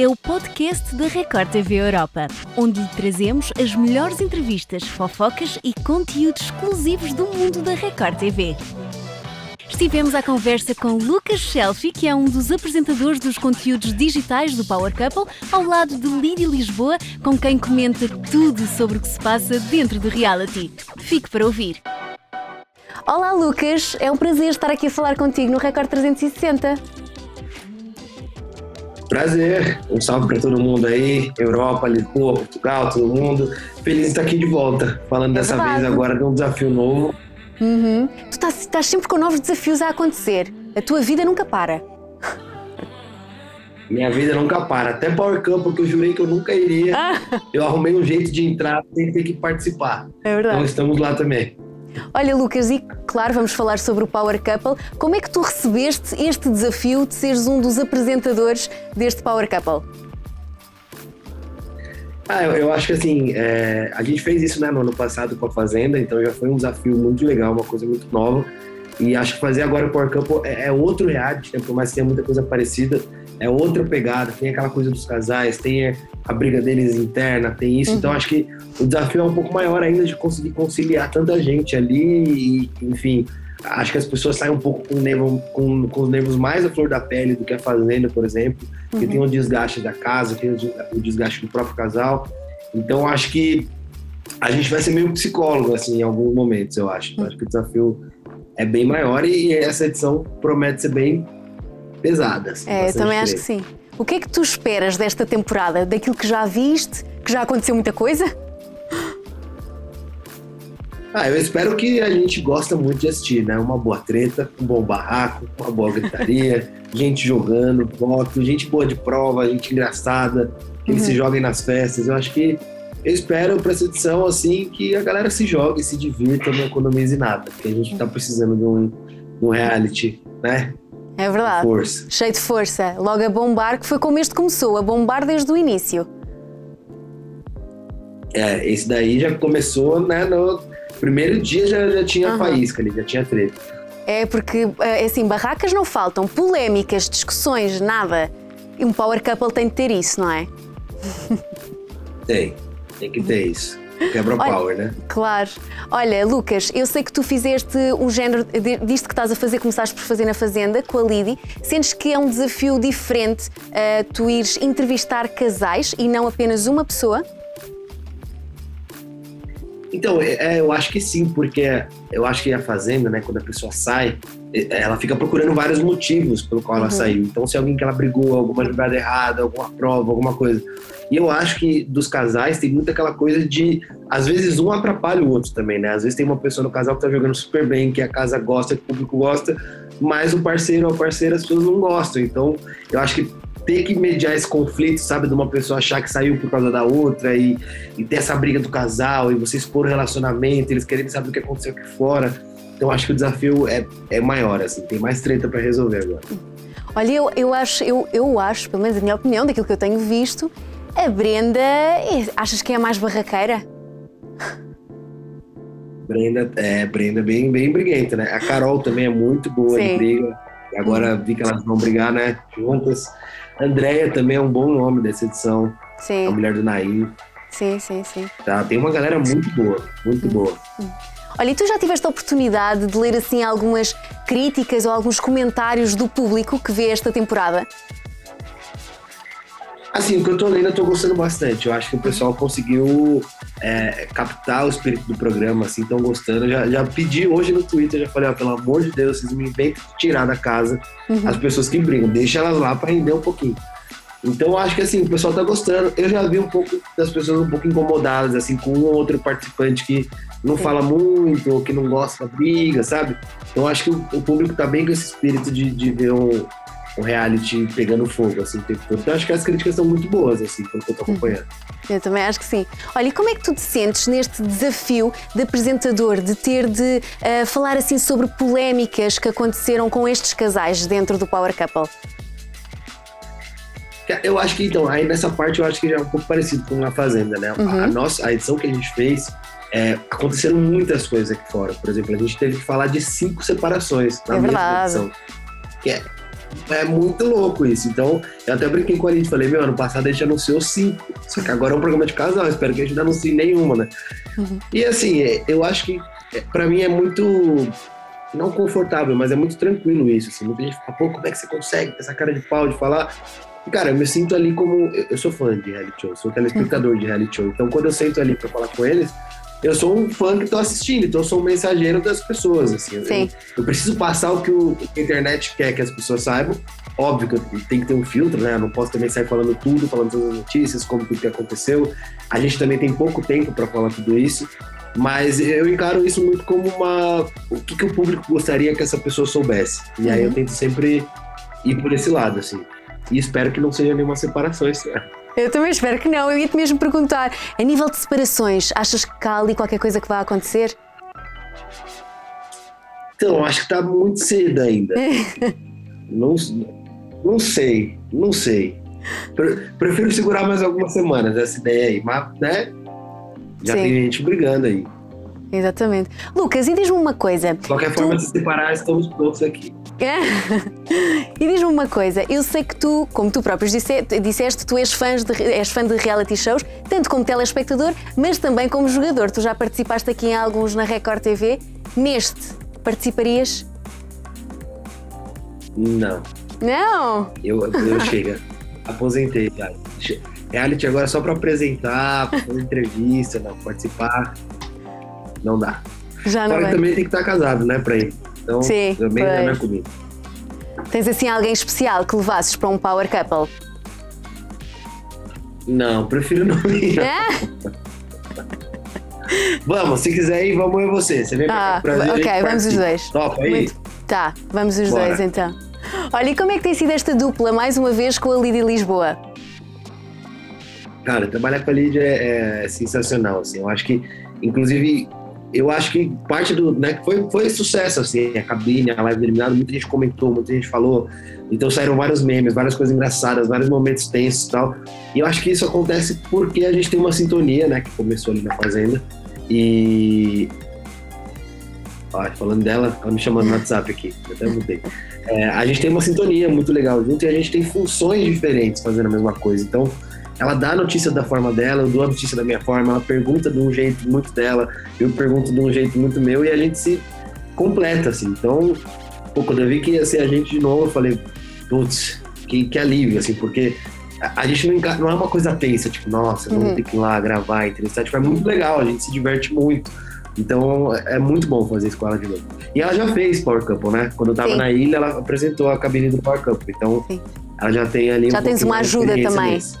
é o podcast da Record TV Europa, onde lhe trazemos as melhores entrevistas, fofocas e conteúdos exclusivos do mundo da Record TV. Estivemos à conversa com Lucas Selfie, que é um dos apresentadores dos conteúdos digitais do Power Couple, ao lado de Lídia Lisboa, com quem comenta tudo sobre o que se passa dentro do reality. Fique para ouvir. Olá, Lucas. É um prazer estar aqui a falar contigo no Record 360. Prazer. Um salve para todo mundo aí, Europa, Lisboa, Portugal, todo mundo. Feliz de estar aqui de volta, falando dessa vez agora de um desafio novo Uhum. Tu estás, estás sempre com novos desafios a acontecer. A tua vida nunca para. Minha vida nunca para. Até Power Camp, porque eu jurei que eu nunca iria. Ah. Eu arrumei um jeito de entrar sem ter que participar. É verdade. Então estamos lá também. Olha, Lucas, e claro, vamos falar sobre o Power Couple. Como é que tu recebeste este desafio de seres um dos apresentadores deste Power Couple? Ah, eu, eu, acho que assim, é, a gente fez isso né, no ano passado com a Fazenda, então já foi um desafio muito legal, uma coisa muito nova. E acho que fazer agora o Power Couple é, é outro reality, né, por mais que tenha muita coisa parecida, é outra pegada, tem aquela coisa dos casais, tem a briga deles interna, tem isso. Então, uhum. Então acho que o desafio é um pouco maior ainda de conseguir conciliar tanta gente ali e, enfim, acho que as pessoas saem um pouco com, nervo, com, com os nervos mais à flor da pele do que a Fazenda, por exemplo, uhum. que tem o desgaste da casa, tem o desgaste do próprio casal. Então, acho que a gente vai ser meio psicólogo, assim, em alguns momentos, eu acho. Uhum. Acho que o desafio é bem maior e essa edição promete ser bem pesada. Assim, é, eu também acho que sim. O que é que tu esperas desta temporada? Daquilo que já viste? Que já aconteceu muita coisa? Ah, eu espero que a gente gosta muito de assistir, né? Uma boa treta, um bom barraco, uma boa gritaria, gente jogando, foto, gente boa de prova, gente engraçada, que uhum. se joguem nas festas. Eu acho que eu espero para essa edição assim que a galera se jogue, se divirta, não economize nada, porque a gente tá precisando de um, de um reality, né? É verdade. Força. Cheio de força. Logo a bombar, que foi como este começou, a bombar desde o início. É, esse daí já começou, né, no primeiro dia já, já tinha uhum. faísca ali, já tinha treta. É porque, é assim, barracas não faltam, polémicas, discussões, nada. E um power couple tem de ter isso, não é? Tem, tem que ter isso. Quebra o power, né? Claro. Olha, Lucas, eu sei que tu fizeste um género disto que estás a fazer, começaste por fazer na Fazenda com a Lidi. Sentes que é um desafio diferente uh, tu ires entrevistar casais e não apenas uma pessoa? Então, é, é, eu acho que sim, porque eu acho que a Fazenda, né, quando a pessoa sai, é, ela fica procurando vários motivos pelo qual uhum. ela saiu. Então, se alguém que ela brigou, alguma jogada errada, alguma prova, alguma coisa. E eu acho que dos casais tem muito aquela coisa de, às vezes, um atrapalha o outro também, né? Às vezes tem uma pessoa no casal que tá jogando super bem, que a casa gosta, que o público gosta, mas o parceiro ou a parceira as pessoas não gostam. Então, eu acho que ter que mediar esse conflito, sabe, de uma pessoa achar que saiu por causa da outra e, e ter essa briga do casal e você expor o relacionamento, eles querem saber o que aconteceu aqui fora. Então acho que o desafio é, é maior, assim, tem mais treta para resolver agora. Olha, eu, eu, acho, eu, eu acho, pelo menos a minha opinião, daquilo que eu tenho visto, a Brenda, é, achas que é a mais barraqueira? Brenda, é, Brenda bem, bem briguenta, né? A Carol também é muito boa Sim. de briga. Agora vi que elas vão brigar, né? Juntas. Andréia também é um bom nome dessa edição. Sim. A mulher do Nair. Sim, sim, sim. Tá, tem uma galera muito boa, muito hum. boa. Olha, e tu já tiveste a oportunidade de ler assim algumas críticas ou alguns comentários do público que vê esta temporada? Assim, o que eu tô lendo, eu tô gostando bastante. Eu acho que o pessoal conseguiu é, captar o espírito do programa, assim, estão gostando. Já, já pedi hoje no Twitter, já falei, ó, pelo amor de Deus, vocês me vêm tirar da casa uhum. as pessoas que brigam, deixa elas lá para render um pouquinho. Então eu acho que assim, o pessoal tá gostando. Eu já vi um pouco das pessoas um pouco incomodadas, assim, com um ou outro participante que não fala muito, ou que não gosta da briga, sabe? Então eu acho que o, o público tá bem com esse espírito de, de ver um, o reality pegando fogo, assim, o tempo todo. Então acho que as críticas são muito boas, assim, pelo que eu tô acompanhando. Eu também acho que sim. Olha, e como é que tu te sentes neste desafio de apresentador, de ter de uh, falar assim sobre polémicas que aconteceram com estes casais dentro do Power Couple? Eu acho que, então, aí nessa parte eu acho que já é um pouco parecido com a Fazenda, né? Uhum. A, nossa, a edição que a gente fez, é, aconteceram muitas coisas aqui fora. Por exemplo, a gente teve que falar de cinco separações na é mesma edição. Que é, é muito louco isso. Então, eu até brinquei com a Lid, falei, meu, ano passado a gente anunciou cinco. Só que agora é um programa de casal, espero que a gente não anuncie nenhuma, né? Uhum. E assim, é, eu acho que é, para mim é muito não confortável, mas é muito tranquilo isso. Assim. Muita gente fala, pô, como é que você consegue essa cara de pau de falar? E, cara, eu me sinto ali como. Eu sou fã de reality show, sou telespectador de reality show. Então, quando eu sento ali para falar com eles, eu sou um fã que tô assistindo, então eu sou um mensageiro das pessoas, assim. Sim. Eu, eu preciso passar o que o, a internet quer que as pessoas saibam. Óbvio que tem que ter um filtro, né? Eu não posso também sair falando tudo, falando todas as notícias, como tudo que aconteceu. A gente também tem pouco tempo para falar tudo isso. Mas eu encaro isso muito como uma. O que, que o público gostaria que essa pessoa soubesse. E aí eu uhum. tento sempre ir por esse lado, assim. E espero que não seja nenhuma separação esse ano. Eu também espero que não. Eu ia-te mesmo perguntar: a nível de separações, achas que há ali qualquer coisa que vai acontecer? Então, acho que está muito cedo ainda. não, não sei, não sei. Prefiro segurar mais algumas semanas essa ideia aí, mas, né? Já Sim. tem gente brigando aí. Exatamente. Lucas, e diz-me uma coisa. De qualquer forma, tu... se separar, estamos todos aqui. E diz-me uma coisa, eu sei que tu, como tu próprio disseste, tu és, fãs de, és fã de reality shows, tanto como telespectador, mas também como jogador. Tu já participaste aqui em alguns na Record TV. Neste, participarias? Não. Não? Eu, eu chega. Aposentei. Reality agora é só para apresentar, pra fazer entrevista, não, participar. Não dá. Já não Fora também tem que estar casado, né, pra ir. Então, Sim, também pois. não é comigo. Tens assim alguém especial que levasses para um power couple? Não, prefiro não ir. É? vamos, se quiser ir, vamos eu e você. Você vem ah, Brasil. Ok, vamos os dois. Top, aí. Muito... Tá, vamos os Bora. dois então. Olha, e como é que tem sido esta dupla, mais uma vez, com a Lídia Lisboa? Cara, trabalhar com a Lídia é, é sensacional, assim. Eu acho que, inclusive, eu acho que parte do. Né, foi, foi sucesso, assim, a cabine, a live eliminada, muita gente comentou, muita gente falou. Então saíram vários memes, várias coisas engraçadas, vários momentos tensos e tal. E eu acho que isso acontece porque a gente tem uma sintonia, né, que começou ali na Fazenda. E. Ó, falando dela, ela me chamando no WhatsApp aqui, eu até mudei. É, a gente tem uma sintonia muito legal junto e a gente tem funções diferentes fazendo a mesma coisa. Então, ela dá a notícia da forma dela, eu dou a notícia da minha forma, ela pergunta de um jeito muito dela, eu pergunto de um jeito muito meu e a gente se completa, assim. Então, pô, quando eu vi que ia ser a gente de novo, eu falei, putz, que, que alívio, assim, porque a, a gente não, não, é uma coisa tensa, tipo, nossa, vamos uhum. ter que ir lá gravar, entrevistar, tipo, é muito legal, a gente se diverte muito. Então é muito bom fazer isso com ela de novo. E ela já fez Power Couple, né? Quando eu tava Sim. na ilha, ela apresentou a cabine do Power Couple. Então Sim. ela já tem ali já um tens uma ajuda também. Nisso.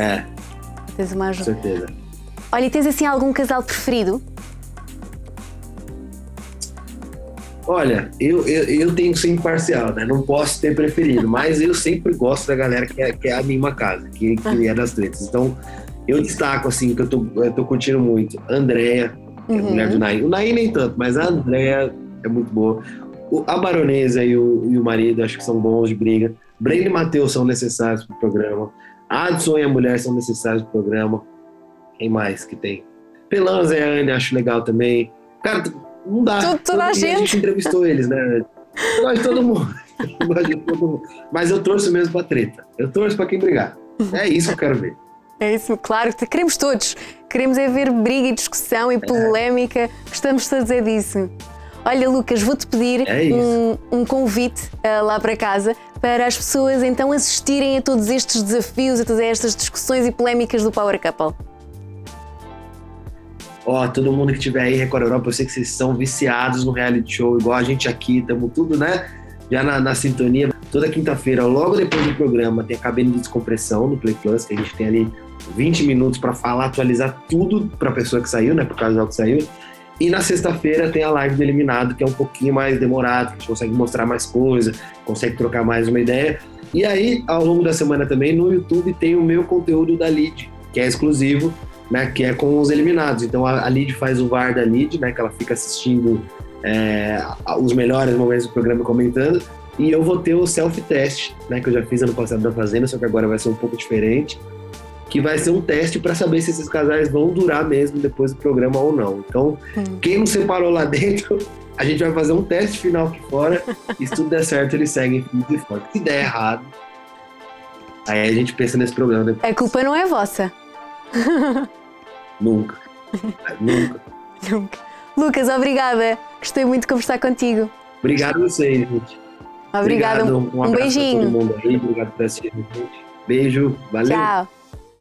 É. Tens uma ajuda. Com certeza. Olha, e tens assim algum casal preferido? Olha, eu, eu, eu tenho que ser imparcial, né? Não posso ter preferido, mas eu sempre gosto da galera que é, que é a minha casa, que, que é das tretas. Então, eu destaco, assim, que eu tô, eu tô curtindo muito. Andréia, que é a mulher do uhum. Nain. O Nain nem tanto, mas a Andréia é muito boa. O, a baronesa e o, e o marido, acho que são bons de briga. Breno e Matheus são necessários pro programa. Adson e a mulher são necessários pro programa. Quem mais que tem? Pelanza e a Anne acho legal também. Cara, não dá. Tudo, toda a gente. A gente entrevistou eles, né? Nós todo mundo. todo mundo. Mas eu torço mesmo pra treta. Eu torço pra quem brigar. É isso que eu quero ver. É isso, claro, queremos todos. Queremos é ver briga e discussão e polémica. É. Gostamos todos é disso. Olha, Lucas, vou-te pedir é um, um, convite uh, lá para casa para as pessoas então assistirem a todos estes desafios, a todas estas discussões e polémicas do Power Couple. Ó, oh, todo mundo que estiver aí, Record Europa, eu sei que vocês são viciados no reality show, igual a gente aqui, estamos tudo, né? Já na, na sintonia. Toda quinta-feira, logo depois do programa, tem a cabine de descompressão no Play Plus, que a gente tem ali 20 minutos para falar, atualizar tudo para a pessoa que saiu, né? Por causa do que saiu. E na sexta-feira tem a live do Eliminado, que é um pouquinho mais demorado, que a gente consegue mostrar mais coisa, consegue trocar mais uma ideia. E aí, ao longo da semana também, no YouTube tem o meu conteúdo da Lid, que é exclusivo, né? Que é com os eliminados. Então a, a Lid faz o VAR da Lid, né? Que ela fica assistindo é, os melhores momentos do programa comentando. E eu vou ter o self-test, né? Que eu já fiz ano passado da Fazenda, só que agora vai ser um pouco diferente que vai ser um teste para saber se esses casais vão durar mesmo depois do programa ou não. Então, hum. quem não separou lá dentro, a gente vai fazer um teste final aqui fora, e se tudo der certo, eles seguem firmes e fortes. Se der errado, aí a gente pensa nesse problema depois. A culpa não é vossa. Nunca. Nunca. Nunca. Lucas, obrigada. Gostei muito de conversar contigo. Obrigado a vocês, gente. Obrigada. Obrigado. Um, um abraço pra beijinho. todo mundo aí. Obrigado por assistir, gente. Beijo. Valeu. Tchau.